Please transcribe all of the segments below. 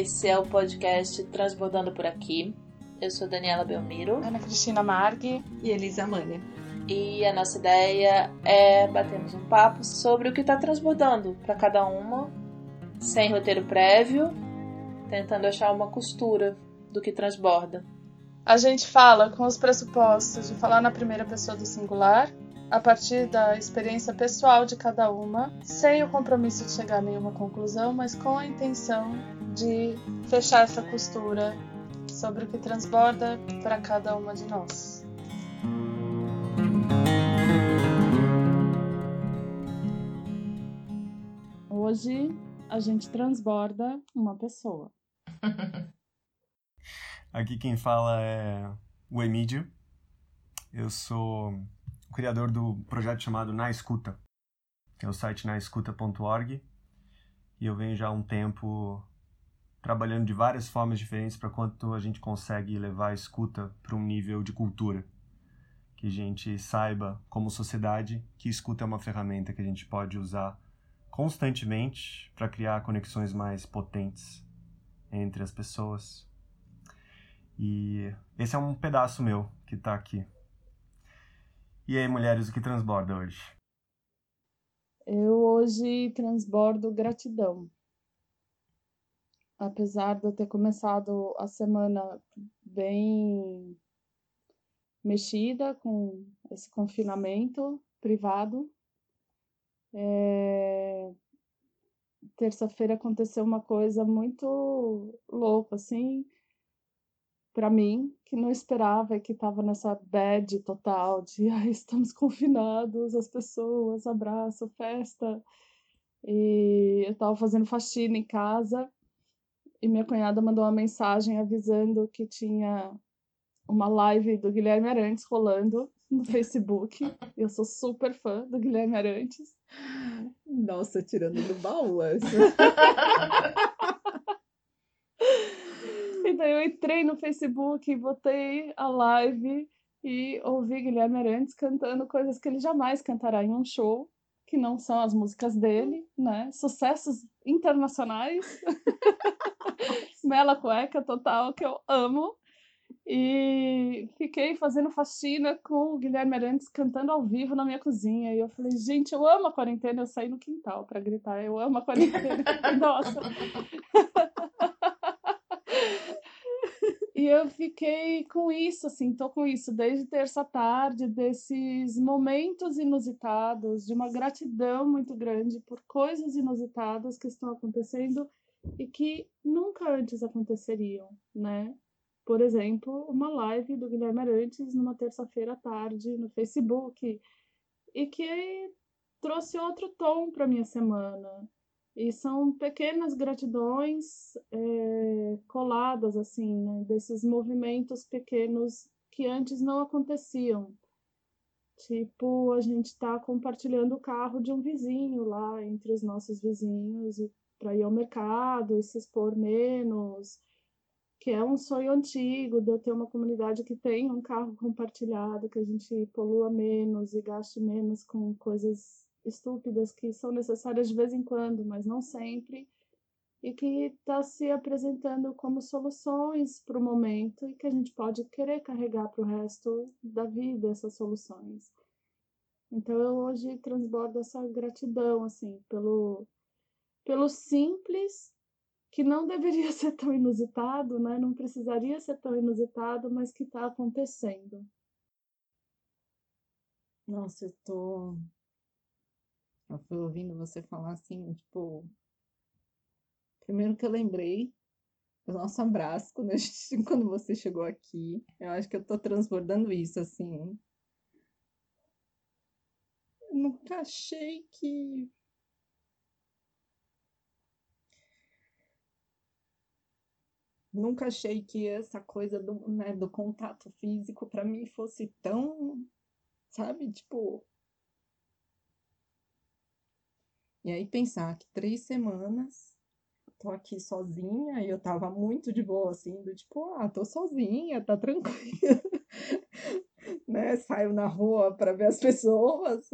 Esse é o podcast Transbordando por Aqui. Eu sou Daniela Belmiro. Ana Cristina Margui. E Elisa Mania. E a nossa ideia é batermos um papo sobre o que está transbordando para cada uma, sem roteiro prévio, tentando achar uma costura do que transborda. A gente fala com os pressupostos de falar na primeira pessoa do singular, a partir da experiência pessoal de cada uma, sem o compromisso de chegar a nenhuma conclusão, mas com a intenção de fechar essa costura sobre o que transborda para cada uma de nós. Hoje a gente transborda uma pessoa. Aqui quem fala é o Emídio. Eu sou o criador do projeto chamado Na Escuta, que é o site naescuta.org. E eu venho já há um tempo trabalhando de várias formas diferentes para quanto a gente consegue levar a escuta para um nível de cultura. Que a gente saiba, como sociedade, que escuta é uma ferramenta que a gente pode usar constantemente para criar conexões mais potentes entre as pessoas e esse é um pedaço meu que tá aqui. E aí, mulheres, o que transborda hoje? Eu hoje transbordo gratidão. Apesar de eu ter começado a semana bem mexida com esse confinamento privado, é... terça-feira aconteceu uma coisa muito louca, assim, para mim, que não esperava e que estava nessa bad total de ah, estamos confinados, as pessoas, abraço, festa. E eu estava fazendo faxina em casa e minha cunhada mandou uma mensagem avisando que tinha uma live do Guilherme Arantes rolando no Facebook. Eu sou super fã do Guilherme Arantes. Nossa, tirando do baú essa. Daí eu entrei no Facebook, botei a live e ouvi Guilherme Arantes cantando coisas que ele jamais cantará em um show, que não são as músicas dele, né? Sucessos internacionais. Mela cueca total, que eu amo. E fiquei fazendo faxina com o Guilherme Arantes cantando ao vivo na minha cozinha. E eu falei, gente, eu amo a quarentena. Eu saí no quintal para gritar, eu amo a quarentena. Nossa. E eu fiquei com isso, assim, tô com isso desde terça tarde, desses momentos inusitados, de uma gratidão muito grande por coisas inusitadas que estão acontecendo e que nunca antes aconteceriam, né? Por exemplo, uma live do Guilherme Arantes numa terça-feira à tarde no Facebook e que trouxe outro tom para minha semana e são pequenas gratidões é, coladas, assim, né, desses movimentos pequenos que antes não aconteciam. Tipo, a gente está compartilhando o carro de um vizinho lá entre os nossos vizinhos para ir ao mercado e se expor menos, que é um sonho antigo de eu ter uma comunidade que tem um carro compartilhado, que a gente polua menos e gaste menos com coisas estúpidas que são necessárias de vez em quando, mas não sempre, e que está se apresentando como soluções para o momento e que a gente pode querer carregar para o resto da vida essas soluções. Então eu hoje transbordo essa gratidão assim pelo pelo simples que não deveria ser tão inusitado, né? Não precisaria ser tão inusitado, mas que está acontecendo. Nossa, eu tô eu fui ouvindo você falar assim, tipo. Primeiro que eu lembrei do nosso abraço quando, gente, quando você chegou aqui. Eu acho que eu tô transbordando isso, assim. Eu nunca achei que. Nunca achei que essa coisa do, né, do contato físico para mim fosse tão, sabe, tipo, E aí pensar que três semanas tô aqui sozinha e eu tava muito de boa, assim, do tipo, ah, tô sozinha, tá tranquila, né? Saio na rua para ver as pessoas.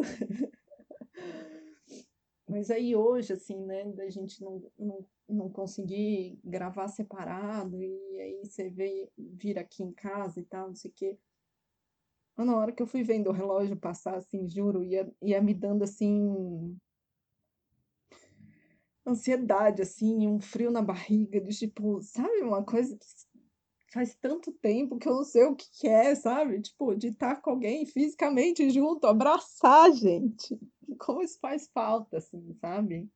Mas aí hoje, assim, né, da gente não, não, não conseguir gravar separado, e aí você vê, vir aqui em casa e tal, não sei o quê. Na hora que eu fui vendo o relógio passar, assim, juro, ia, ia me dando, assim, ansiedade, assim, um frio na barriga, de tipo, sabe, uma coisa que faz tanto tempo que eu não sei o que, que é, sabe? Tipo, de estar com alguém fisicamente junto, abraçar, gente. Como isso faz falta, assim, sabe?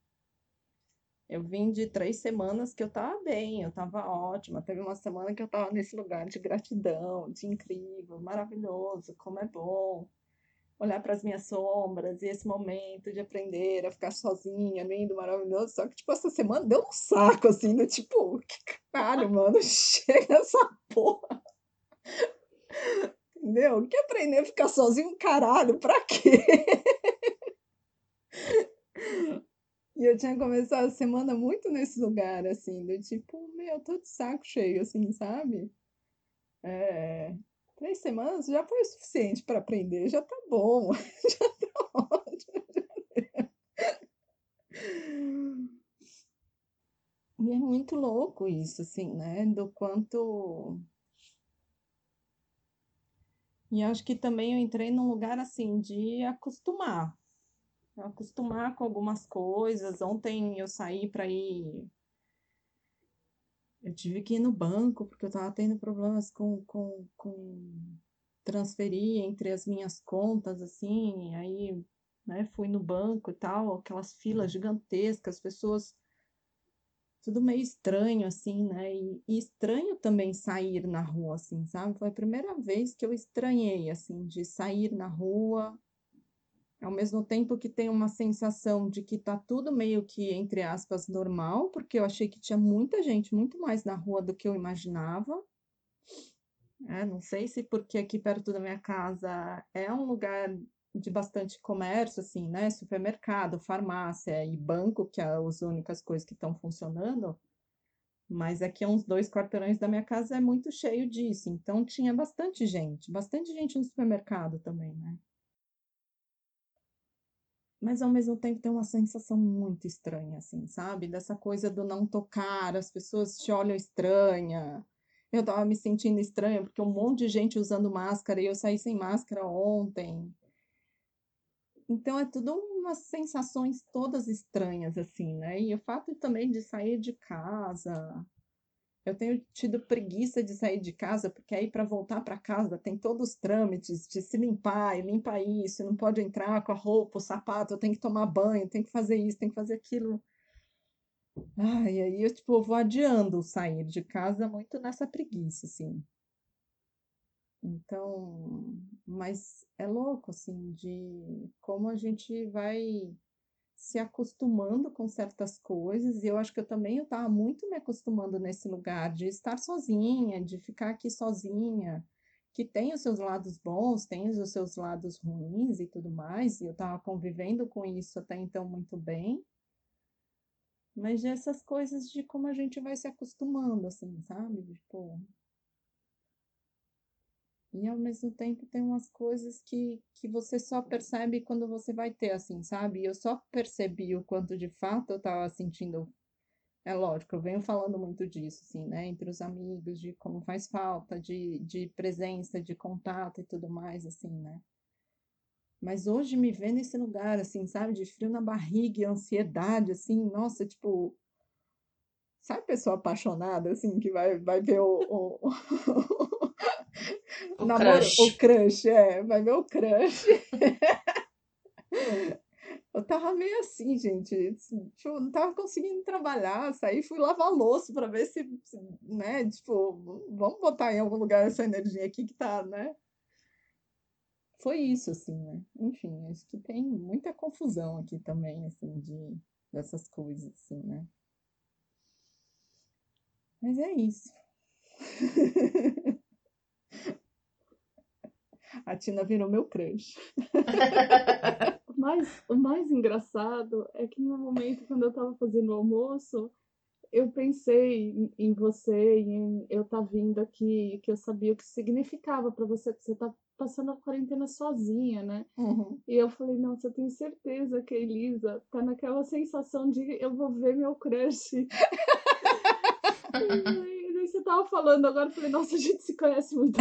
Eu vim de três semanas que eu tava bem, eu tava ótima. Teve uma semana que eu tava nesse lugar de gratidão, de incrível, maravilhoso, como é bom olhar para as minhas sombras e esse momento de aprender a ficar sozinha, lindo, maravilhoso. Só que, tipo, essa semana deu um saco, assim, do tipo, que caralho, mano, chega essa porra. Entendeu? Que aprender a ficar sozinho, caralho, pra quê? E eu tinha começado a semana muito nesse lugar, assim, do tipo, meu, tô de saco cheio, assim, sabe? É, Três semanas já foi o suficiente para aprender, já tá bom, já tá ótimo. E é muito louco isso, assim, né? Do quanto. E acho que também eu entrei num lugar assim de acostumar. Acostumar com algumas coisas. Ontem eu saí para ir eu tive que ir no banco porque eu estava tendo problemas com, com, com transferir entre as minhas contas, assim, aí, né, fui no banco e tal, aquelas filas gigantescas, pessoas, tudo meio estranho, assim, né, e, e estranho também sair na rua, assim, sabe? Foi a primeira vez que eu estranhei, assim, de sair na rua, ao mesmo tempo que tem uma sensação de que tá tudo meio que, entre aspas, normal, porque eu achei que tinha muita gente, muito mais na rua do que eu imaginava. É, não sei se porque aqui perto da minha casa é um lugar de bastante comércio, assim, né? Supermercado, farmácia e banco, que é as únicas coisas que estão funcionando. Mas aqui a uns dois quarteirões da minha casa é muito cheio disso. Então tinha bastante gente, bastante gente no supermercado também, né? Mas ao mesmo tempo tem uma sensação muito estranha, assim, sabe? Dessa coisa do não tocar, as pessoas te olham estranha. Eu tava me sentindo estranha porque um monte de gente usando máscara e eu saí sem máscara ontem. Então é tudo umas sensações todas estranhas, assim, né? E o fato também de sair de casa, eu tenho tido preguiça de sair de casa, porque aí para voltar para casa tem todos os trâmites de se limpar e limpa isso, não pode entrar com a roupa, o sapato, eu tenho que tomar banho, tenho que fazer isso, tenho que fazer aquilo. Ai, aí eu tipo, vou adiando sair de casa muito nessa preguiça, assim. Então, mas é louco, assim, de como a gente vai se acostumando com certas coisas, e eu acho que eu também estava muito me acostumando nesse lugar de estar sozinha, de ficar aqui sozinha, que tem os seus lados bons, tem os seus lados ruins e tudo mais, e eu estava convivendo com isso até então muito bem. Mas essas coisas de como a gente vai se acostumando, assim, sabe? Tipo, e ao mesmo tempo tem umas coisas que, que você só percebe quando você vai ter, assim, sabe? Eu só percebi o quanto de fato eu tava sentindo. É lógico, eu venho falando muito disso, assim, né? Entre os amigos, de como faz falta, de, de presença, de contato e tudo mais, assim, né? Mas hoje me vê nesse lugar, assim, sabe? De frio na barriga e ansiedade, assim, nossa, tipo. Sabe pessoa apaixonada, assim, que vai, vai ver o, o, O namoro, crush. O crush, é. Vai ver o crush. eu tava meio assim, gente. Tipo, não tava conseguindo trabalhar. Saí, fui lavar louça pra ver se, né? Tipo, vamos botar em algum lugar essa energia aqui que tá, né? Foi isso, assim, né? Enfim, acho que tem muita confusão aqui também, assim, de, dessas coisas, assim, né? Mas é isso. A Tina virou meu crush. Mas o mais engraçado é que no momento quando eu tava fazendo o almoço, eu pensei em você, em eu estar tá vindo aqui, que eu sabia o que significava para você, que você tá passando a quarentena sozinha, né? Uhum. E eu falei, nossa, eu tenho certeza que a Elisa tá naquela sensação de eu vou ver meu crush. e aí, você tava falando agora, eu falei, nossa, a gente se conhece muito.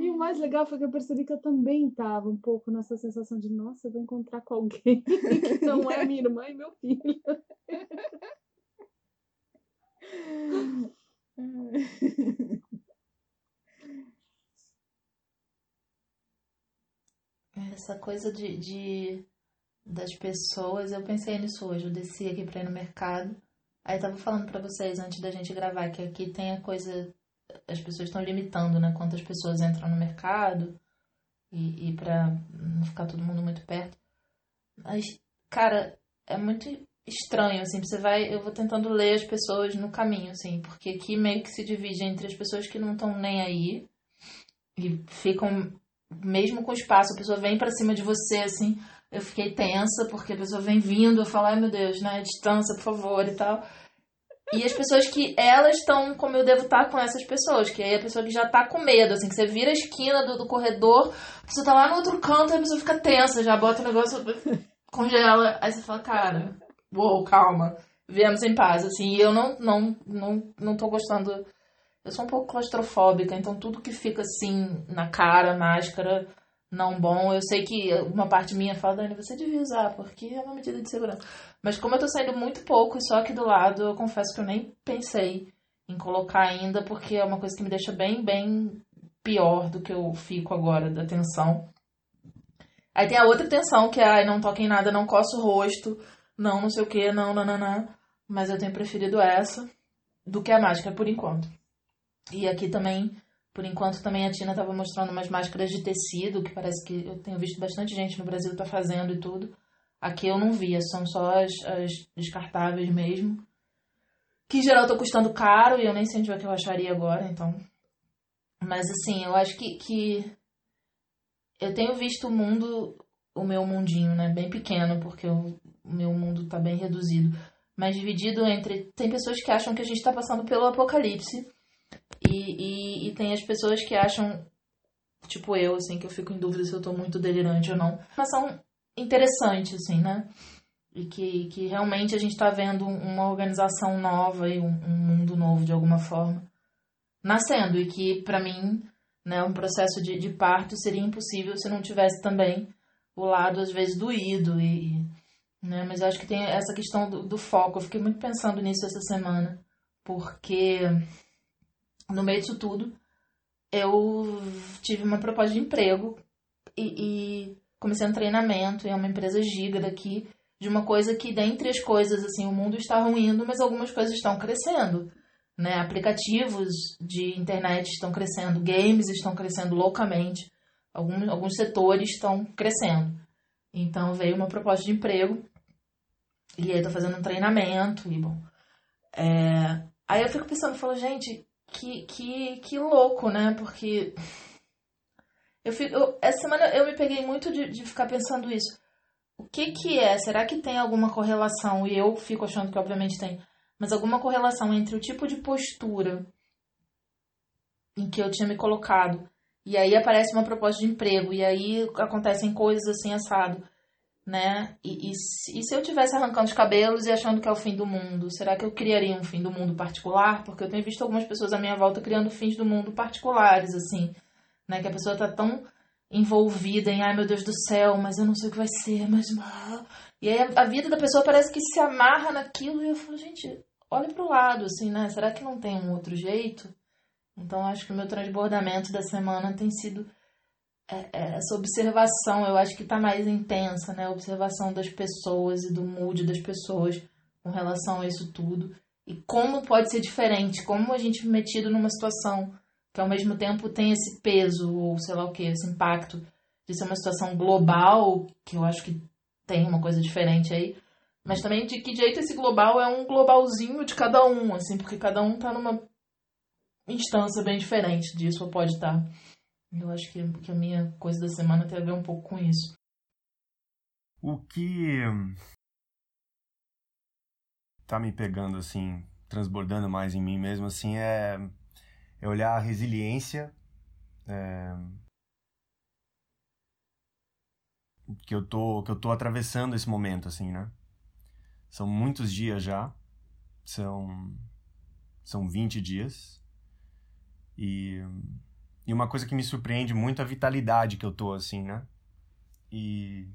E o mais legal foi que eu percebi que eu também tava um pouco nessa sensação de, nossa, eu vou encontrar com alguém que não é minha irmã e meu filho. Essa coisa de, de das pessoas, eu pensei nisso hoje. Eu desci aqui pra ir no mercado. Aí tava falando pra vocês antes da gente gravar que aqui tem a coisa. As pessoas estão limitando, né? Quantas pessoas entram no mercado. E, e pra não ficar todo mundo muito perto. Mas, cara, é muito estranho, assim. Você vai. Eu vou tentando ler as pessoas no caminho, assim. Porque aqui meio que se divide entre as pessoas que não estão nem aí. E ficam. Mesmo com espaço, a pessoa vem pra cima de você, assim. Eu fiquei tensa, porque a pessoa vem vindo, eu falo, ai meu Deus, né? Distância, por favor, e tal. E as pessoas que elas estão como eu devo estar com essas pessoas, que aí a pessoa que já tá com medo, assim, que você vira a esquina do, do corredor, você tá lá no outro canto, a pessoa fica tensa, já bota o negócio, congela, aí você fala, cara, uou, calma, viemos em paz, assim, e eu não, não, não, não tô gostando, eu sou um pouco claustrofóbica, então tudo que fica assim, na cara, máscara, não bom. Eu sei que uma parte minha fala, Dani, você devia usar, porque é uma medida de segurança. Mas como eu tô saindo muito pouco e só aqui do lado, eu confesso que eu nem pensei em colocar ainda, porque é uma coisa que me deixa bem, bem pior do que eu fico agora, da tensão. Aí tem a outra tensão, que é, ai, não toque em nada, não coça o rosto, não, não sei o que, não, não. Mas eu tenho preferido essa do que a máscara, por enquanto. E aqui também por enquanto também a Tina estava mostrando umas máscaras de tecido, que parece que eu tenho visto bastante gente no Brasil tá fazendo e tudo. Aqui eu não via, são só as, as descartáveis mesmo. Que em geral tá custando caro e eu nem sei onde é que eu acharia agora, então. Mas assim, eu acho que, que eu tenho visto o mundo, o meu mundinho, né, bem pequeno, porque o, meu mundo tá bem reduzido, mas dividido entre. Tem pessoas que acham que a gente tá passando pelo apocalipse e, e, tem as pessoas que acham, tipo eu, assim, que eu fico em dúvida se eu tô muito delirante ou não. Mas são interessantes, assim, né? E que, que realmente a gente tá vendo uma organização nova e um, um mundo novo de alguma forma nascendo. E que, para mim, né, um processo de, de parto seria impossível se não tivesse também o lado, às vezes, doído. E, né? Mas acho que tem essa questão do, do foco. Eu fiquei muito pensando nisso essa semana. Porque no meio disso tudo, eu tive uma proposta de emprego e, e, comecei um treinamento. É uma empresa giga daqui, de uma coisa que, dentre as coisas, assim, o mundo está ruindo, mas algumas coisas estão crescendo. Né? Aplicativos de internet estão crescendo, games estão crescendo loucamente, alguns, alguns setores estão crescendo. Então veio uma proposta de emprego e aí eu tô fazendo um treinamento e bom. É... Aí eu fico pensando, falo, gente, que, que, que louco, né? Porque eu fico, eu, essa semana eu me peguei muito de, de ficar pensando isso. O que que é? Será que tem alguma correlação? E eu fico achando que obviamente tem. Mas alguma correlação entre o tipo de postura em que eu tinha me colocado. E aí aparece uma proposta de emprego. E aí acontecem coisas assim assado né? E, e, se, e se eu tivesse arrancando os cabelos e achando que é o fim do mundo, será que eu criaria um fim do mundo particular? Porque eu tenho visto algumas pessoas à minha volta criando fins do mundo particulares, assim, né? Que a pessoa tá tão envolvida em, ai meu Deus do céu, mas eu não sei o que vai ser, mas. E aí a, vida da pessoa parece que se amarra naquilo e eu falo, gente, olha pro lado, assim, né? Será que não tem um outro jeito? Então acho que o meu transbordamento da semana tem sido essa observação, eu acho que está mais intensa, né? A observação das pessoas e do mood das pessoas com relação a isso tudo. E como pode ser diferente, como a gente metido numa situação que ao mesmo tempo tem esse peso, ou sei lá o que, esse impacto de ser uma situação global, que eu acho que tem uma coisa diferente aí, mas também de que jeito esse global é um globalzinho de cada um, assim, porque cada um tá numa instância bem diferente disso, ou pode estar. Tá. Eu acho que, que a minha coisa da semana tem a ver um pouco com isso. O que tá me pegando assim transbordando mais em mim mesmo, assim, é, é olhar a resiliência é, que eu tô que eu tô atravessando esse momento, assim, né? São muitos dias já, são são 20 dias e e uma coisa que me surpreende muito é a vitalidade que eu tô, assim, né? E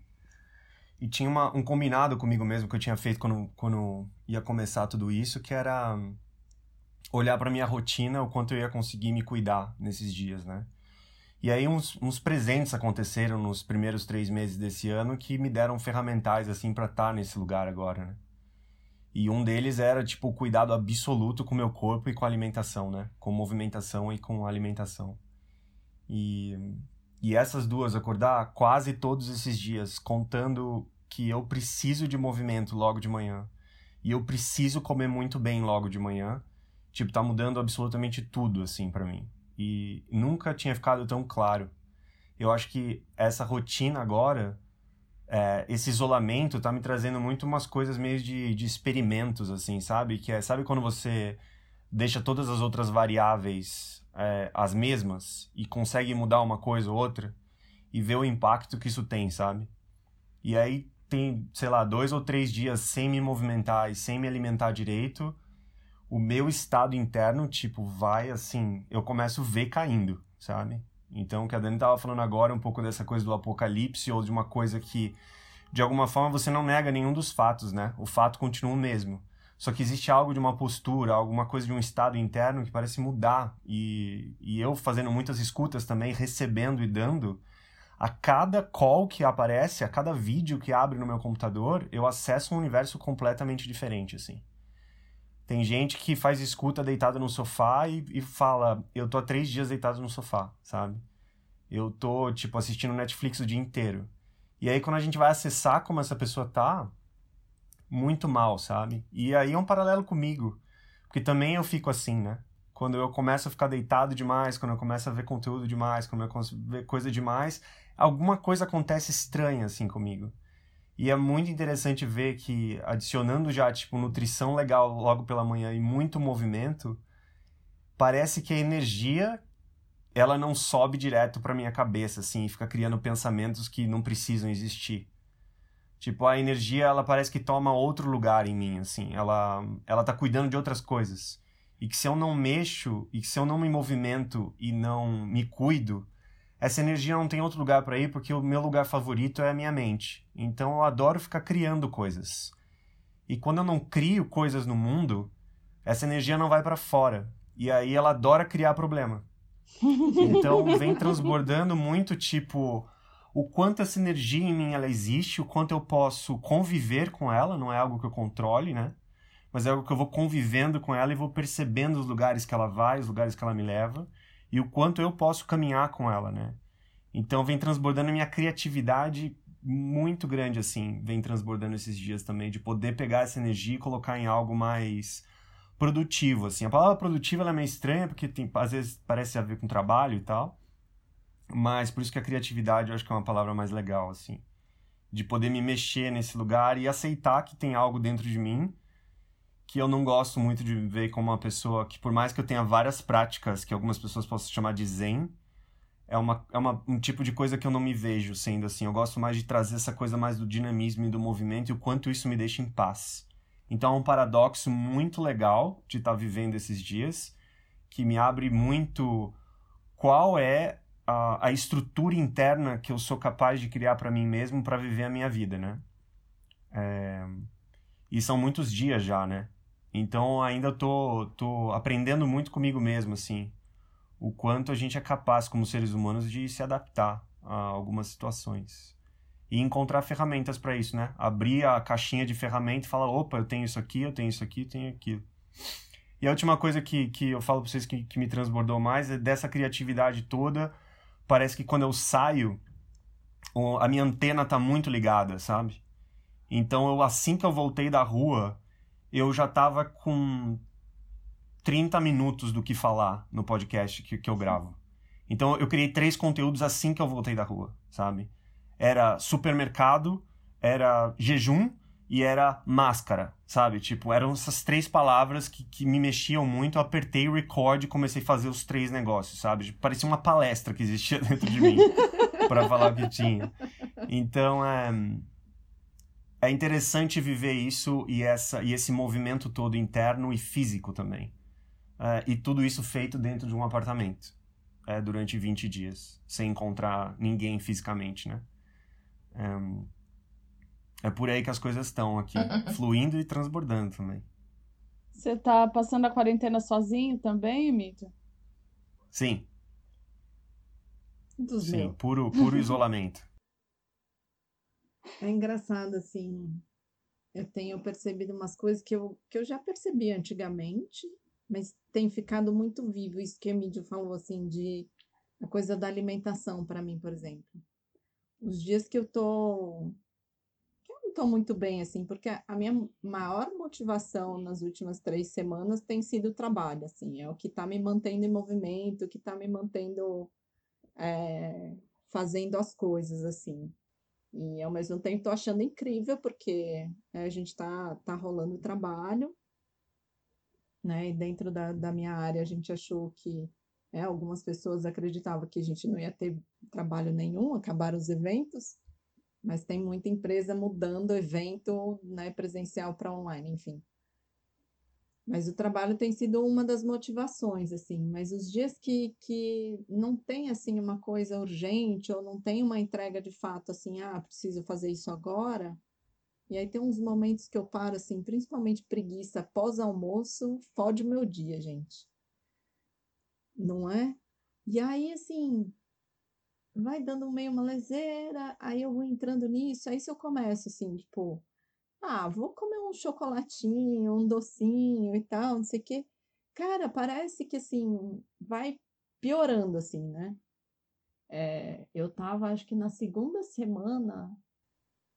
e tinha uma, um combinado comigo mesmo que eu tinha feito quando, quando ia começar tudo isso, que era olhar para minha rotina, o quanto eu ia conseguir me cuidar nesses dias, né? E aí uns, uns presentes aconteceram nos primeiros três meses desse ano que me deram ferramentais, assim, para estar tá nesse lugar agora, né? E um deles era, tipo, o cuidado absoluto com o meu corpo e com a alimentação, né? Com movimentação e com alimentação. E e essas duas, acordar quase todos esses dias contando que eu preciso de movimento logo de manhã. E eu preciso comer muito bem logo de manhã. Tipo, tá mudando absolutamente tudo, assim, para mim. E nunca tinha ficado tão claro. Eu acho que essa rotina agora, é, esse isolamento, tá me trazendo muito umas coisas meio de, de experimentos, assim, sabe? Que é, sabe quando você deixa todas as outras variáveis é, as mesmas e consegue mudar uma coisa ou outra e ver o impacto que isso tem, sabe? E aí tem, sei lá, dois ou três dias sem me movimentar e sem me alimentar direito, o meu estado interno, tipo, vai assim, eu começo a ver caindo, sabe? Então, o que a Dani tava falando agora, um pouco dessa coisa do apocalipse ou de uma coisa que, de alguma forma, você não nega nenhum dos fatos, né? O fato continua o mesmo. Só que existe algo de uma postura, alguma coisa de um estado interno que parece mudar. E, e eu fazendo muitas escutas também, recebendo e dando, a cada call que aparece, a cada vídeo que abre no meu computador, eu acesso um universo completamente diferente, assim. Tem gente que faz escuta deitado no sofá e, e fala, eu tô há três dias deitado no sofá, sabe? Eu tô, tipo, assistindo Netflix o dia inteiro. E aí, quando a gente vai acessar como essa pessoa tá, muito mal, sabe? E aí é um paralelo comigo, porque também eu fico assim, né? Quando eu começo a ficar deitado demais, quando eu começo a ver conteúdo demais, quando eu começo a ver coisa demais, alguma coisa acontece estranha assim comigo. E é muito interessante ver que adicionando já tipo nutrição legal logo pela manhã e muito movimento, parece que a energia ela não sobe direto para minha cabeça assim, e fica criando pensamentos que não precisam existir. Tipo, a energia, ela parece que toma outro lugar em mim, assim. Ela, ela tá cuidando de outras coisas. E que se eu não mexo, e que se eu não me movimento e não me cuido, essa energia não tem outro lugar para ir, porque o meu lugar favorito é a minha mente. Então eu adoro ficar criando coisas. E quando eu não crio coisas no mundo, essa energia não vai para fora. E aí ela adora criar problema. Então vem transbordando muito tipo o quanto essa energia em mim ela existe, o quanto eu posso conviver com ela, não é algo que eu controle, né? Mas é algo que eu vou convivendo com ela e vou percebendo os lugares que ela vai, os lugares que ela me leva e o quanto eu posso caminhar com ela, né? Então vem transbordando a minha criatividade muito grande assim, vem transbordando esses dias também de poder pegar essa energia e colocar em algo mais produtivo, assim. A palavra produtiva é meio estranha porque tem, às vezes parece a ver com trabalho e tal, mas por isso que a criatividade eu acho que é uma palavra mais legal, assim. De poder me mexer nesse lugar e aceitar que tem algo dentro de mim que eu não gosto muito de ver como uma pessoa que, por mais que eu tenha várias práticas que algumas pessoas possam chamar de zen, é, uma, é uma, um tipo de coisa que eu não me vejo sendo assim. Eu gosto mais de trazer essa coisa mais do dinamismo e do movimento e o quanto isso me deixa em paz. Então é um paradoxo muito legal de estar tá vivendo esses dias, que me abre muito qual é a, estrutura interna que eu sou capaz de criar para mim mesmo para viver a minha vida, né? É... E são muitos dias já, né? Então ainda tô, tô aprendendo muito comigo mesmo, assim. O quanto a gente é capaz, como seres humanos, de se adaptar a algumas situações. E encontrar ferramentas para isso, né? Abrir a caixinha de ferramenta e falar: opa, eu tenho isso aqui, eu tenho isso aqui, eu tenho aquilo. E a última coisa que, que eu falo para vocês que, que me transbordou mais é dessa criatividade toda parece que quando eu saio, a minha antena tá muito ligada, sabe? Então, eu, assim que eu voltei da rua, eu já tava com 30 minutos do que falar no podcast que, que eu gravo. Então, eu criei três conteúdos assim que eu voltei da rua, sabe? Era supermercado, era jejum e era máscara, sabe? Tipo, eram essas três palavras que, que me mexiam muito. Eu apertei record e comecei a fazer os três negócios, sabe? Tipo, parecia uma palestra que existia dentro de mim para falar o que tinha. Então, é, é interessante viver isso e, essa, e esse movimento todo interno e físico também. É, e tudo isso feito dentro de um apartamento é, durante 20 dias, sem encontrar ninguém fisicamente, né? É, é por aí que as coisas estão aqui, fluindo e transbordando também. Você tá passando a quarentena sozinho também, Emílio? Sim. Dos Sim, meus. puro, puro isolamento. É engraçado, assim. Eu tenho percebido umas coisas que eu, que eu já percebi antigamente, mas tem ficado muito vivo. Isso que o Emílio falou, assim, de a coisa da alimentação, para mim, por exemplo. Os dias que eu tô. Tô muito bem, assim, porque a minha maior motivação nas últimas três semanas tem sido o trabalho, assim. É o que tá me mantendo em movimento, o que tá me mantendo. é, fazendo as coisas, assim. E ao mesmo tempo tô achando incrível, porque é, a gente tá, tá rolando trabalho, né? E dentro da, da minha área a gente achou que é, algumas pessoas acreditavam que a gente não ia ter trabalho nenhum, acabaram os eventos, mas tem muita empresa mudando o evento, né, presencial para online, enfim. Mas o trabalho tem sido uma das motivações, assim. Mas os dias que, que não tem, assim, uma coisa urgente ou não tem uma entrega de fato, assim, ah, preciso fazer isso agora. E aí tem uns momentos que eu paro, assim, principalmente preguiça pós-almoço, fode o meu dia, gente. Não é? E aí, assim, vai dando meio uma leseira, aí eu vou entrando nisso, aí se eu começo, assim, tipo, ah, vou comer um chocolatinho, um docinho e tal, não sei o quê. Cara, parece que assim, vai piorando assim, né? É, eu tava, acho que na segunda semana,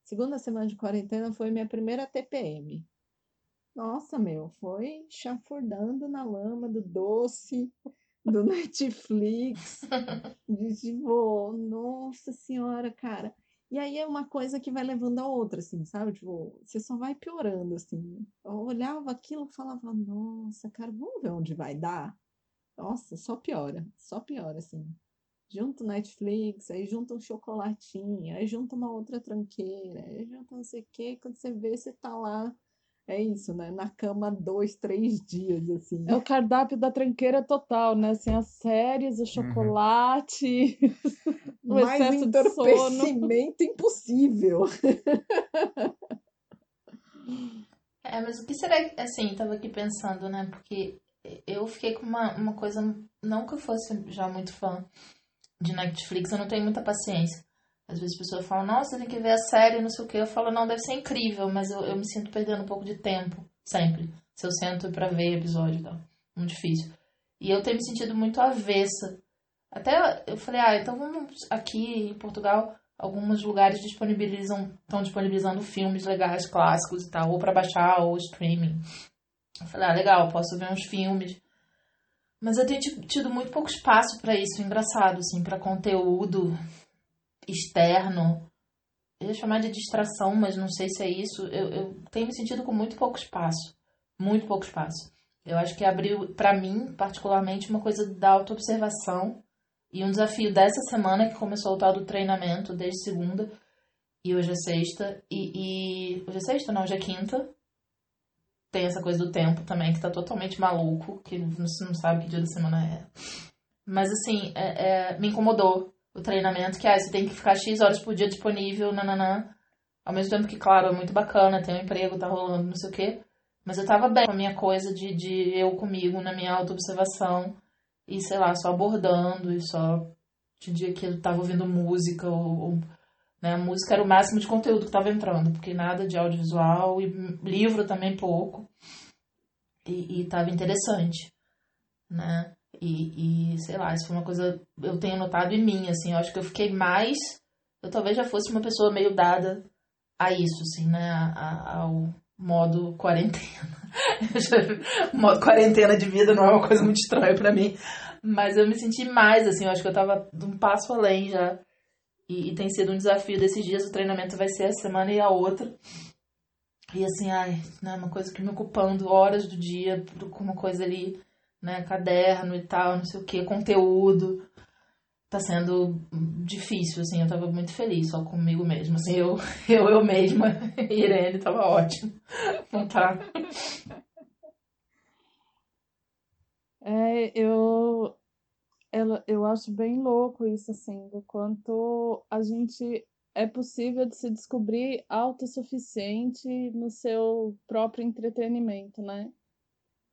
segunda semana de quarentena foi minha primeira TPM. Nossa, meu, foi chafurdando na lama do doce, do Netflix, de tipo, nossa senhora, cara. E aí é uma coisa que vai levando a outra, assim, sabe? Tipo, você só vai piorando, assim. Eu olhava aquilo e falava, nossa, cara, vamos ver onde vai dar? Nossa, só piora, só piora, assim. Junta o Netflix, aí junta um chocolatinho, aí junta uma outra tranqueira, aí junta não sei o quê, quando você vê, você tá lá, é isso, né? Na cama dois, três dias, assim. É o cardápio da tranqueira total, né? Assim, as séries, o chocolate, o Mais excesso de sono. entorpecimento impossível. É, mas o que será que, assim, tava aqui pensando, né? Porque eu fiquei com uma, uma coisa, não que eu fosse já muito fã de Netflix, eu não tenho muita paciência. Às vezes as pessoas falam, nossa, tem que ver a série, não sei o que. Eu falo, não, deve ser incrível, mas eu, eu me sinto perdendo um pouco de tempo, sempre. Se eu sento pra ver episódio e tal. Muito difícil. E eu tenho me sentido muito avessa. Até eu falei, ah, então vamos aqui em Portugal, alguns lugares disponibilizam, estão disponibilizando filmes legais, clássicos e tal, ou pra baixar, ou streaming. Eu falei, ah, legal, posso ver uns filmes. Mas eu tenho tido muito pouco espaço pra isso, engraçado, assim, pra conteúdo externo. Eu ia chamar de distração, mas não sei se é isso. Eu, eu tenho me sentido com muito pouco espaço. Muito pouco espaço. Eu acho que abriu, pra mim, particularmente, uma coisa da autoobservação e um desafio dessa semana que começou o tal do treinamento desde segunda e hoje é sexta. E, e hoje é sexta, não, hoje é quinta. Tem essa coisa do tempo também, que tá totalmente maluco, que você não sabe que dia da semana é. Mas assim, é, é, me incomodou o treinamento, que ah, você tem que ficar X horas por dia disponível, nananã. Ao mesmo tempo que, claro, é muito bacana, tem um emprego, tá rolando, não sei o quê. Mas eu tava bem com a minha coisa de, de eu comigo, na minha autoobservação. E, sei lá, só abordando e só... Tinha dia que eu tava ouvindo música ou... ou né, a música era o máximo de conteúdo que tava entrando, porque nada de audiovisual e livro também pouco. E, e tava interessante, né? E, e, sei lá, isso foi uma coisa eu tenho notado em mim, assim, eu acho que eu fiquei mais, eu talvez já fosse uma pessoa meio dada a isso, assim, né, a, a, ao modo quarentena. o modo quarentena de vida não é uma coisa muito estranha para mim, mas eu me senti mais, assim, eu acho que eu tava de um passo além já, e, e tem sido um desafio desses dias, o treinamento vai ser essa semana e a outra, E assim, ai, né, uma coisa que me ocupando horas do dia com uma coisa ali, né, caderno e tal, não sei o que, conteúdo. Tá sendo difícil, assim, eu tava muito feliz só comigo mesma. Assim, eu, eu, eu mesma, Irene, tava ótimo. Não tá. É, eu, ela, eu acho bem louco isso, assim, do quanto a gente é possível de se descobrir autossuficiente no seu próprio entretenimento, né?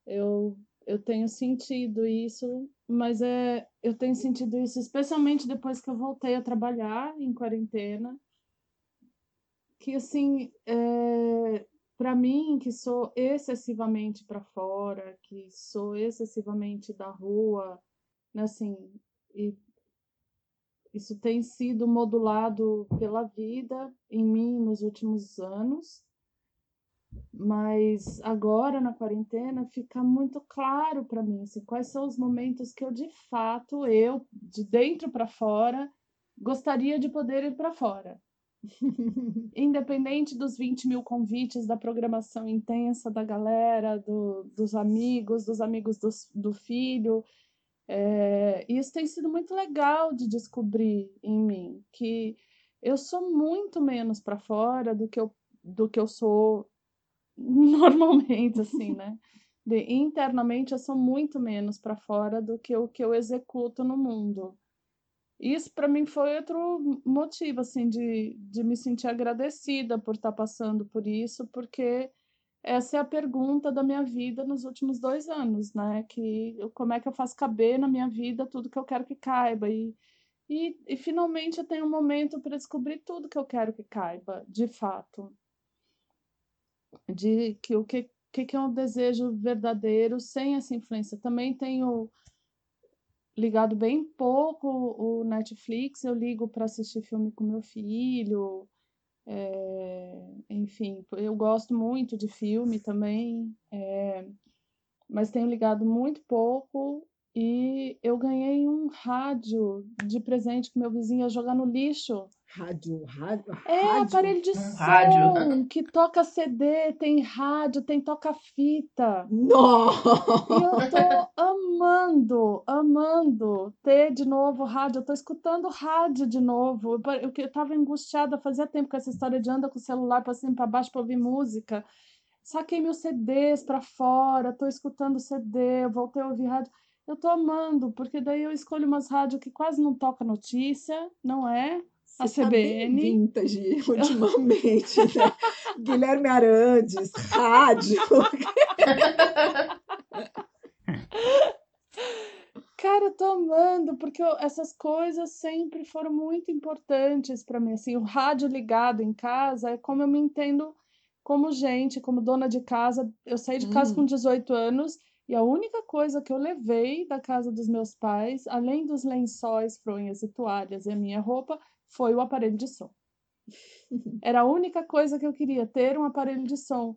Eu, eu tenho sentido isso, mas é, eu tenho sentido isso especialmente depois que eu voltei a trabalhar em quarentena, que assim, é, para mim, que sou excessivamente para fora, que sou excessivamente da rua, né, assim, e isso tem sido modulado pela vida em mim nos últimos anos, mas agora na quarentena fica muito claro para mim assim, quais são os momentos que eu de fato eu de dentro para fora gostaria de poder ir para fora Independente dos 20 mil convites da programação intensa da galera, do, dos amigos, dos amigos do, do filho. É, isso tem sido muito legal de descobrir em mim, que eu sou muito menos para fora do que eu, do que eu sou normalmente, assim, né? De, internamente eu sou muito menos para fora do que o que eu executo no mundo. Isso para mim foi outro motivo assim de, de me sentir agradecida por estar tá passando por isso, porque essa é a pergunta da minha vida nos últimos dois anos, né? Que como é que eu faço caber na minha vida tudo que eu quero que caiba e e, e finalmente eu tenho um momento para descobrir tudo que eu quero que caiba, de fato, de que o que que é um desejo verdadeiro sem essa influência. Também tenho ligado bem pouco o Netflix, eu ligo para assistir filme com meu filho, é, enfim, eu gosto muito de filme também, é, mas tenho ligado muito pouco e eu ganhei um rádio de presente que meu vizinho ia jogar no lixo. Rádio, rádio. É, rádio. aparelho de som rádio. que toca CD, tem rádio, tem toca-fita. Nossa! E eu tô amando, amando ter de novo rádio. Eu tô escutando rádio de novo. Eu, eu, que- eu tava angustiada fazia tempo com essa história de anda com o celular pra cima e pra baixo pra ouvir música. Saquei meus CDs pra fora, tô escutando CD, eu voltei a ouvir rádio. Eu tô amando, porque daí eu escolho umas rádios que quase não toca notícia, não é? A Você tá CBN. vintage ultimamente, né? Guilherme Arandes, rádio. Cara, eu tô amando, porque eu- essas coisas sempre foram muito importantes para mim. Assim, o rádio ligado em casa é como eu me entendo como gente, como dona de casa. Eu saí de casa Hum. com 18 anos e a única coisa que eu levei da casa dos meus pais, além dos lençóis, fronhas e toalhas e a minha roupa, foi o aparelho de som. Era a única coisa que eu queria, ter um aparelho de som.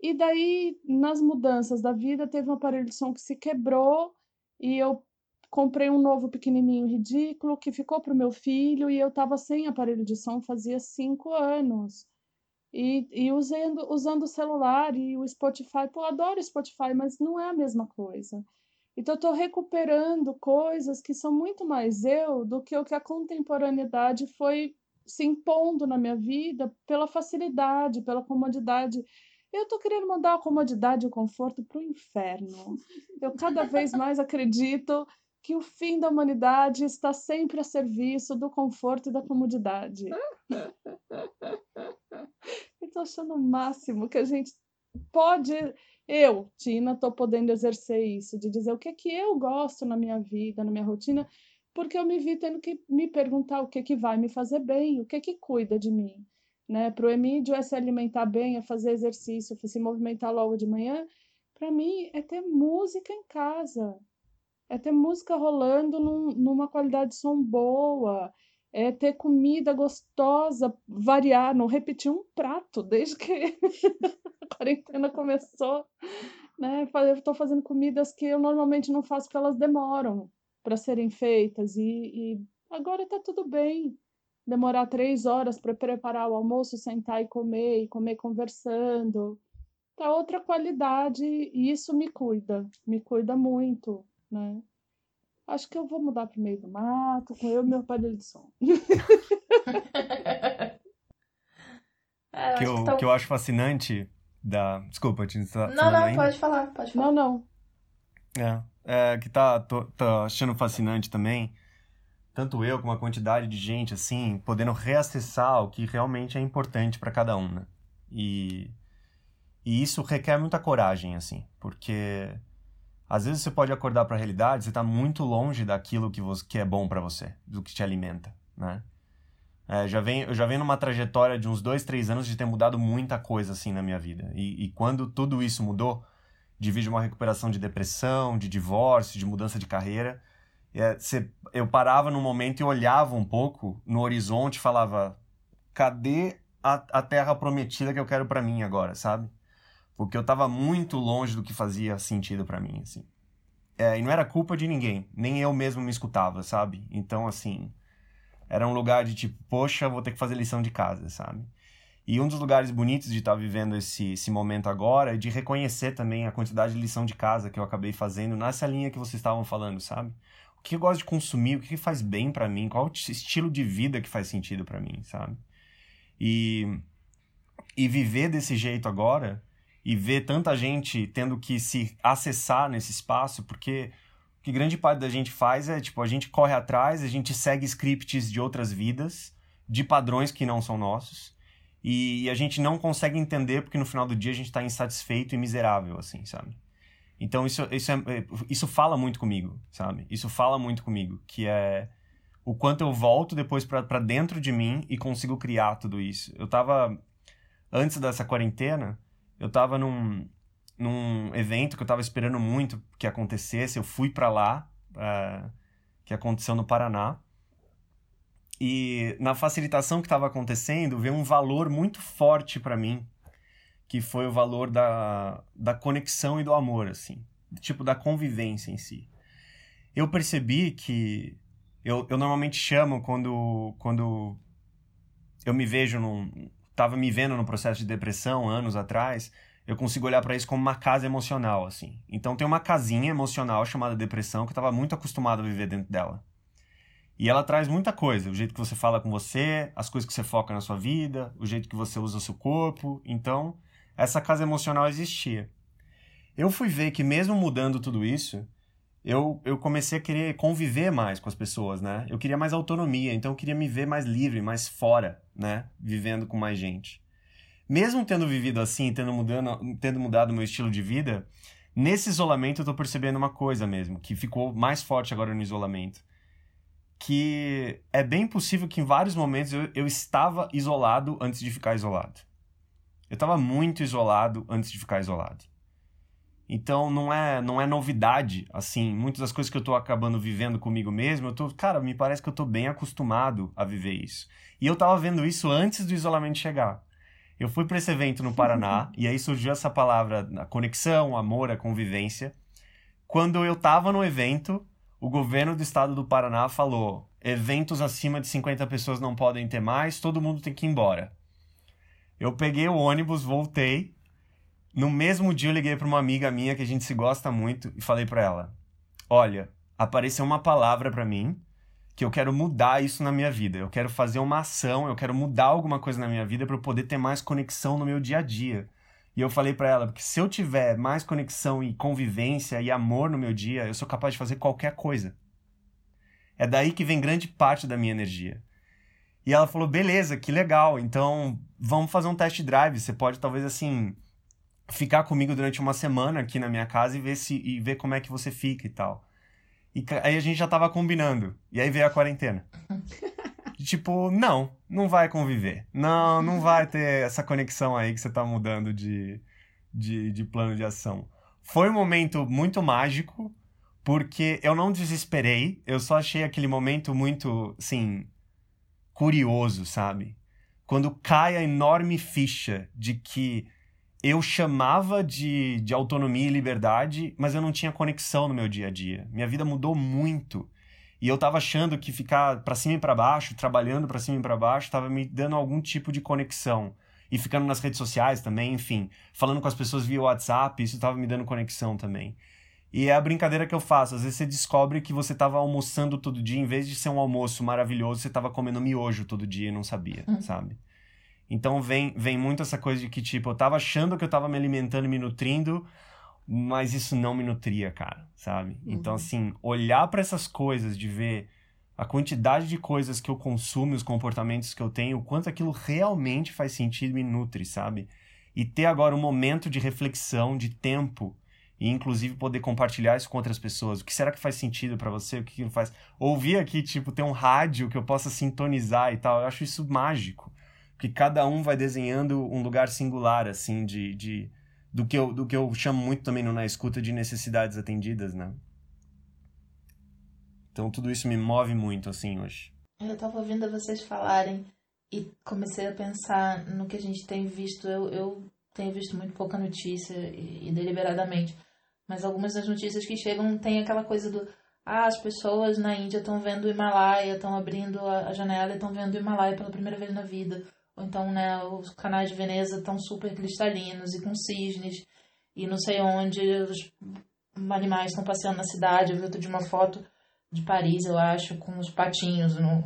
E daí, nas mudanças da vida, teve um aparelho de som que se quebrou e eu comprei um novo pequenininho ridículo que ficou para o meu filho e eu estava sem aparelho de som fazia cinco anos. E, e usando, usando o celular e o Spotify. Pô, eu adoro Spotify, mas não é a mesma coisa. Então, eu estou recuperando coisas que são muito mais eu do que o que a contemporaneidade foi se impondo na minha vida pela facilidade, pela comodidade. Eu estou querendo mandar a comodidade e o conforto para o inferno. Eu cada vez mais acredito que o fim da humanidade está sempre a serviço do conforto e da comodidade. Estou achando o máximo que a gente pode. Eu, Tina, estou podendo exercer isso, de dizer o que é que eu gosto na minha vida, na minha rotina, porque eu me vi tendo que me perguntar o que é que vai me fazer bem, o que é que cuida de mim. Né? Para o Emílio é se alimentar bem, é fazer exercício, é se movimentar logo de manhã. Para mim é ter música em casa, é ter música rolando num- numa qualidade de som boa, é ter comida gostosa, variar, não repetir um prato desde que a quarentena começou, né? Eu estou fazendo comidas que eu normalmente não faço porque elas demoram para serem feitas e, e agora está tudo bem, demorar três horas para preparar o almoço, sentar e comer, e comer conversando. Tá outra qualidade e isso me cuida, me cuida muito, né? Acho que eu vou mudar para o meio do mato, com eu e meu aparelho de som. É, que, eu, que tá- que eu acho fascinante da. Desculpa, te tá Não, falando não, ainda? pode falar, pode falar. Não, não. É, é que tá, tô, tô achando fascinante também, tanto eu como a quantidade de gente, assim, podendo reacessar o que realmente é importante para cada um, né? E, e isso requer muita coragem, assim, porque às vezes você pode acordar para a realidade, você tá muito longe daquilo que, você, que é bom para você, do que te alimenta, né? É, já vem, eu já venho numa trajetória de uns dois, três anos de ter mudado muita coisa, assim, na minha vida. E, e quando tudo isso mudou, divide uma recuperação de depressão, de divórcio, de mudança de carreira. É, cê, eu parava num momento e olhava um pouco no horizonte e falava: cadê a, a terra prometida que eu quero para mim agora, sabe? Porque eu tava muito longe do que fazia sentido para mim, assim. É, e não era culpa de ninguém, nem eu mesmo me escutava, sabe? Então, assim, era um lugar de tipo, poxa, vou ter que fazer lição de casa, sabe? E um dos lugares bonitos de estar vivendo esse, esse momento agora é de reconhecer também a quantidade de lição de casa que eu acabei fazendo nessa linha que vocês estavam falando, sabe? O que eu gosto de consumir, o que faz bem para mim, qual o estilo de vida que faz sentido para mim, sabe? E, e viver desse jeito agora e ver tanta gente tendo que se acessar nesse espaço, porque que grande parte da gente faz é, tipo, a gente corre atrás, a gente segue scripts de outras vidas, de padrões que não são nossos, e a gente não consegue entender porque no final do dia a gente está insatisfeito e miserável, assim, sabe? Então isso, isso, é, isso fala muito comigo, sabe? Isso fala muito comigo, que é o quanto eu volto depois para dentro de mim e consigo criar tudo isso. Eu tava, antes dessa quarentena, eu tava num, num evento que eu tava esperando muito que acontecesse, eu fui para lá, uh, que aconteceu no Paraná, e na facilitação que estava acontecendo, veio um valor muito forte para mim, que foi o valor da, da conexão e do amor, assim. Tipo, da convivência em si. Eu percebi que... Eu, eu normalmente chamo quando, quando eu me vejo num... Tava me vendo no processo de depressão anos atrás, eu consigo olhar para isso como uma casa emocional, assim. Então tem uma casinha emocional chamada depressão que eu estava muito acostumado a viver dentro dela. E ela traz muita coisa, o jeito que você fala com você, as coisas que você foca na sua vida, o jeito que você usa o seu corpo. Então, essa casa emocional existia. Eu fui ver que mesmo mudando tudo isso, eu, eu comecei a querer conviver mais com as pessoas, né? Eu queria mais autonomia, então eu queria me ver mais livre, mais fora, né? Vivendo com mais gente. Mesmo tendo vivido assim, tendo, mudando, tendo mudado meu estilo de vida, nesse isolamento eu tô percebendo uma coisa mesmo, que ficou mais forte agora no isolamento que é bem possível que em vários momentos eu, eu estava isolado antes de ficar isolado. Eu estava muito isolado antes de ficar isolado. Então não é não é novidade, assim, muitas das coisas que eu estou acabando vivendo comigo mesmo, eu tô, cara, me parece que eu estou bem acostumado a viver isso. E eu estava vendo isso antes do isolamento chegar. Eu fui para esse evento no Paraná e aí surgiu essa palavra, a conexão, amor, a convivência. Quando eu estava no evento, o governo do estado do Paraná falou: eventos acima de 50 pessoas não podem ter mais, todo mundo tem que ir embora. Eu peguei o ônibus, voltei. No mesmo dia eu liguei para uma amiga minha que a gente se gosta muito e falei para ela: "Olha, apareceu uma palavra para mim que eu quero mudar isso na minha vida. Eu quero fazer uma ação, eu quero mudar alguma coisa na minha vida para eu poder ter mais conexão no meu dia a dia." E eu falei para ela, porque se eu tiver mais conexão e convivência e amor no meu dia, eu sou capaz de fazer qualquer coisa. É daí que vem grande parte da minha energia. E ela falou: beleza, que legal, então vamos fazer um test drive. Você pode talvez assim ficar comigo durante uma semana aqui na minha casa e ver se e ver como é que você fica e tal. E aí a gente já tava combinando. E aí veio a quarentena. tipo, não, não vai conviver. Não, não vai ter essa conexão aí que você tá mudando de, de, de plano de ação. Foi um momento muito mágico, porque eu não desesperei, eu só achei aquele momento muito, assim, curioso, sabe? Quando cai a enorme ficha de que eu chamava de, de autonomia e liberdade, mas eu não tinha conexão no meu dia a dia. Minha vida mudou muito. E eu tava achando que ficar para cima e para baixo, trabalhando para cima e para baixo, tava me dando algum tipo de conexão. E ficando nas redes sociais também, enfim, falando com as pessoas via WhatsApp, isso tava me dando conexão também. E é a brincadeira que eu faço. Às vezes você descobre que você estava almoçando todo dia, em vez de ser um almoço maravilhoso, você estava comendo miojo todo dia e não sabia, uhum. sabe? Então vem, vem muito essa coisa de que, tipo, eu tava achando que eu tava me alimentando e me nutrindo, mas isso não me nutria, cara, sabe? Então, uhum. Então, assim, olhar para essas coisas, de ver a quantidade de coisas que eu consumo, os comportamentos que eu tenho, o quanto aquilo realmente faz sentido e me nutre, sabe? E ter agora um momento de reflexão, de tempo, e inclusive poder compartilhar isso com outras pessoas. O que será que faz sentido para você? O que, que não faz? Ouvir aqui, tipo, ter um rádio que eu possa sintonizar e tal, eu acho isso mágico. Porque cada um vai desenhando um lugar singular, assim, de, de do que eu, do que eu chamo muito também no Na Escuta de necessidades atendidas, né? Então tudo isso me move muito, assim, hoje. Eu tava ouvindo vocês falarem e comecei a pensar no que a gente tem visto. Eu, eu tenho visto muito pouca notícia e, e deliberadamente. Mas algumas das notícias que chegam tem aquela coisa do ah, as pessoas na Índia estão vendo o Himalaia, estão abrindo a, a janela e estão vendo o Himalaia pela primeira vez na vida. Então, né, os canais de Veneza estão super cristalinos e com cisnes. E não sei onde os animais estão passeando na cidade. Eu vi outro de uma foto de Paris, eu acho, com os patinhos num,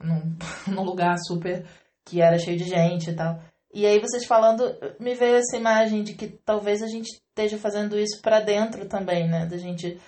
num lugar super que era cheio de gente e tal. E aí vocês falando, me veio essa imagem de que talvez a gente esteja fazendo isso para dentro também, né? Da gente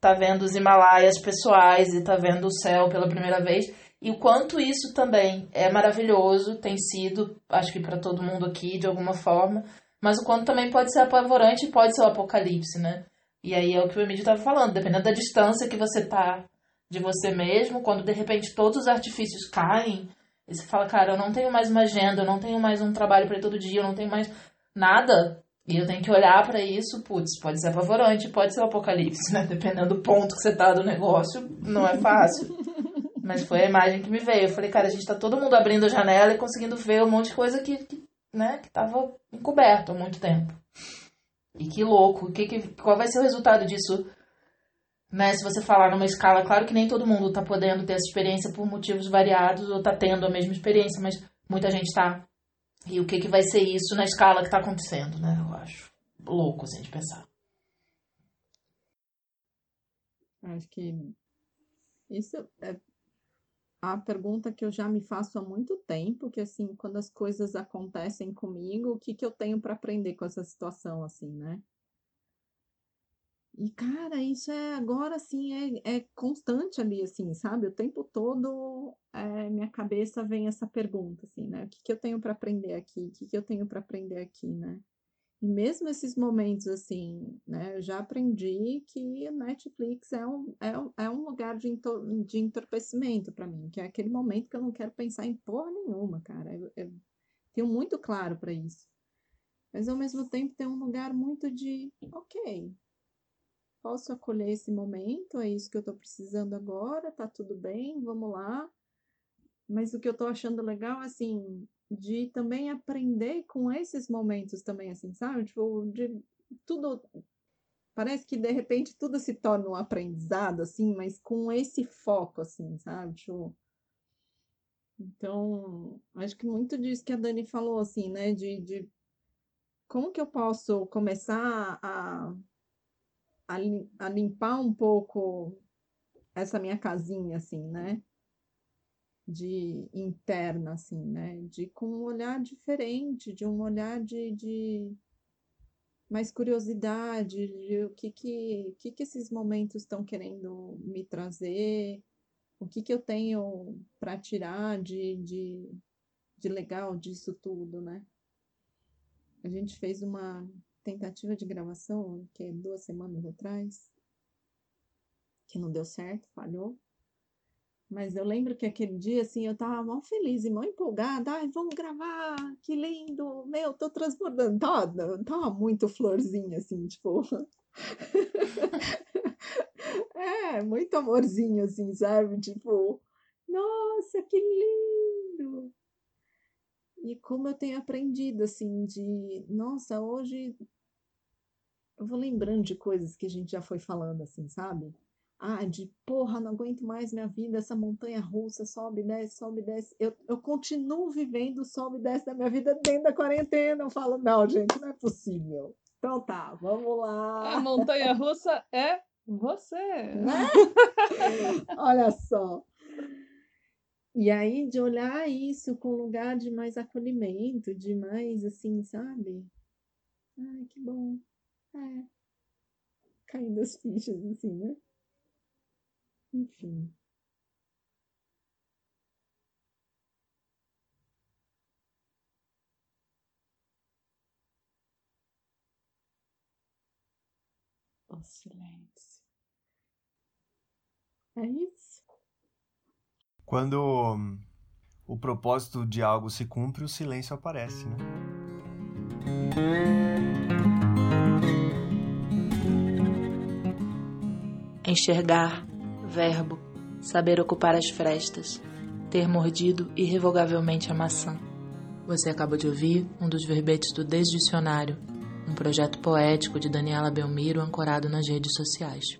tá vendo os Himalaias pessoais e tá vendo o céu pela primeira vez e o quanto isso também é maravilhoso, tem sido, acho que para todo mundo aqui de alguma forma, mas o quanto também pode ser apavorante e pode ser o apocalipse, né? E aí é o que o Emílio estava falando, dependendo da distância que você tá de você mesmo, quando de repente todos os artifícios caem, e você fala, cara, eu não tenho mais uma agenda, eu não tenho mais um trabalho para todo dia, eu não tenho mais nada. E eu tenho que olhar para isso, putz, pode ser apavorante, pode ser o apocalipse, né? Dependendo do ponto que você tá do negócio, não é fácil. Mas foi a imagem que me veio. Eu falei, cara, a gente tá todo mundo abrindo a janela e conseguindo ver um monte de coisa que, que né, que tava encoberto há muito tempo. E que louco. Que, que, qual vai ser o resultado disso? Né, se você falar numa escala, claro que nem todo mundo tá podendo ter essa experiência por motivos variados ou tá tendo a mesma experiência, mas muita gente tá. E o que, que vai ser isso na escala que tá acontecendo, né? Eu acho louco, assim, de pensar. Acho que isso é a pergunta que eu já me faço há muito tempo, que assim, quando as coisas acontecem comigo, o que que eu tenho para aprender com essa situação, assim, né? E, cara, isso é agora, assim, é, é constante ali, assim, sabe? O tempo todo, é, minha cabeça vem essa pergunta, assim, né? O que que eu tenho para aprender aqui? O que que eu tenho para aprender aqui, né? E mesmo esses momentos assim, né, eu já aprendi que Netflix é um, é, é um lugar de, entor de entorpecimento para mim, que é aquele momento que eu não quero pensar em porra nenhuma, cara. Eu, eu tenho muito claro para isso. Mas ao mesmo tempo tem um lugar muito de, ok, posso acolher esse momento, é isso que eu tô precisando agora, tá tudo bem, vamos lá. Mas o que eu tô achando legal, assim, de também aprender com esses momentos também, assim, sabe? Tipo, de tudo. Parece que de repente tudo se torna um aprendizado, assim, mas com esse foco, assim, sabe? Tipo. Então, acho que muito disso que a Dani falou, assim, né? De, de como que eu posso começar a, a, a limpar um pouco essa minha casinha, assim, né? De interna, assim, né? De com um olhar diferente, de um olhar de, de mais curiosidade, de o que que, que, que esses momentos estão querendo me trazer, o que que eu tenho para tirar de, de, de legal disso tudo, né? A gente fez uma tentativa de gravação, que é duas semanas atrás, que não deu certo, falhou. Mas eu lembro que aquele dia, assim, eu tava mal feliz e mal empolgada. Ai, vamos gravar, que lindo! Meu, tô transbordando. Tava, tava muito florzinha, assim, tipo. é, muito amorzinho, assim, sabe? Tipo, nossa, que lindo! E como eu tenho aprendido, assim, de, nossa, hoje eu vou lembrando de coisas que a gente já foi falando, assim, sabe? Ah, de porra, não aguento mais minha vida, essa montanha russa, sobe, desce, sobe, desce. Eu, eu continuo vivendo sobe e desce da minha vida dentro da quarentena. Eu falo, não, gente, não é possível. Então tá, vamos lá. A montanha russa é você. Né? Olha só. E aí, de olhar isso com lugar de mais acolhimento, de mais assim, sabe? Ai, que bom. É. Caindo as fichas, assim, né? Enfim. O silêncio. É isso. Quando hum, o propósito de algo se cumpre, o silêncio aparece, né? Enxergar, verbo, saber ocupar as frestas, ter mordido irrevogavelmente a maçã. Você acabou de ouvir um dos verbetes do Desdicionário, um projeto poético de Daniela Belmiro ancorado nas redes sociais.